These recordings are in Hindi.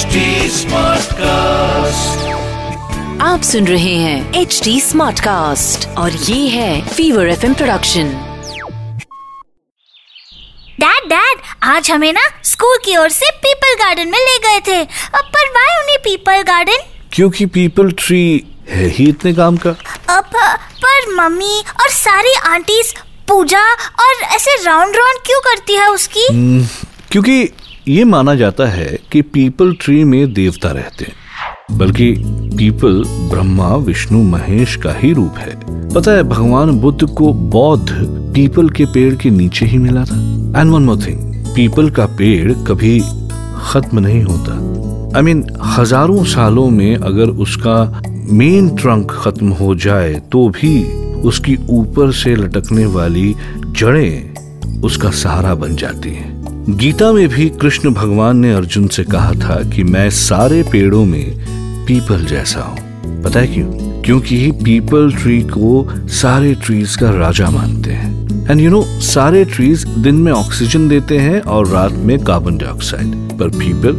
HD Smartcast. आप सुन रहे हैं एच डी स्मार्ट कास्ट और ये है fever F production dad dad आज हमें ना स्कूल की ओर से पीपल गार्डन में ले गए थे। अब पर वाई उन्हें पीपल गार्डन क्योंकि पीपल ट्री है ही इतने काम का। अब पर मम्मी और सारी आंटीज पूजा और ऐसे राउंड राउंड क्यों करती है उसकी? क्योंकि ये माना जाता है कि पीपल ट्री में देवता रहते हैं बल्कि पीपल ब्रह्मा विष्णु महेश का ही रूप है। पता है भगवान बुद्ध को बौद्ध पीपल के पेड़ के नीचे ही मिला था। And one more thing peepal का पेड़ कभी खत्म नहीं होता। आई I मीन mean, हज़ारों सालों में अगर उसका मेन ट्रंक खत्म हो जाए तो भी उसकी ऊपर से लटकने वाली जड़ें उसका सहारा बन जाती हैं। गीता में भी कृष्ण भगवान ने अर्जुन से कहा था कि मैं सारे पेड़ों में पीपल जैसा हूँ। पता है क्यों? क्योंकि पीपल ट्री को सारे ट्रीज का राजा मानते हैं। एंड यू नो सारे ट्रीज दिन में ऑक्सीजन देते हैं और रात में कार्बन डाइऑक्साइड पर पीपल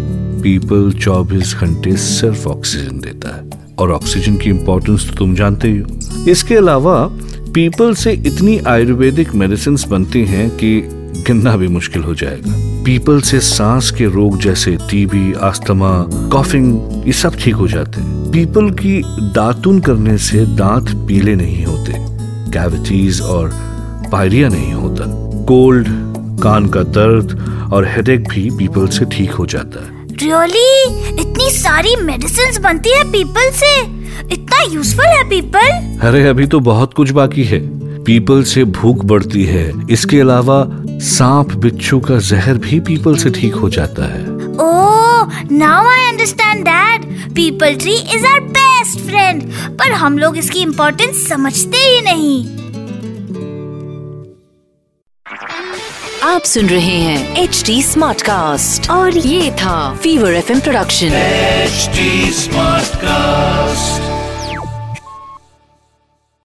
पीपल 24 घंटे सिर्फ़ ऑक्सीजन देता है। और ऑक्सीजन की इंपॉर्टेंस तो तुम जानते ही हो। इसके अलावा पीपल से इतनी आयुर्वेदिक मेडिसिन बनती हैं कि गिनना भी मुश्किल हो जाएगा। पीपल से सांस के रोग जैसे टीबी आस्थमा कॉफिंग ये सब ठीक हो जाते हैं। पीपल की दातुन करने से दांत पीले नहीं होते कैविटीज और पायरिया नहीं होता। कोल्ड कान का दर्द और हेडेक भी पीपल से ठीक हो जाता है। रियली इतनी सारी मेडिसिन बनती है पीपल से? इतना यूजफुल है पीपल? अरे अभी तो बहुत कुछ बाकी है। पीपल से भूख बढ़ती है। इसके अलावा सांप बिच्छू का जहर भी पीपल से ठीक हो जाता है। ओह now I understand that peepal tree is our best friend पर हम लोग इसकी इम्पोर्टेंस समझते ही नहीं। आप सुन रहे हैं एच डी स्मार्ट कास्ट और ये था fever F production H smart Smartcast.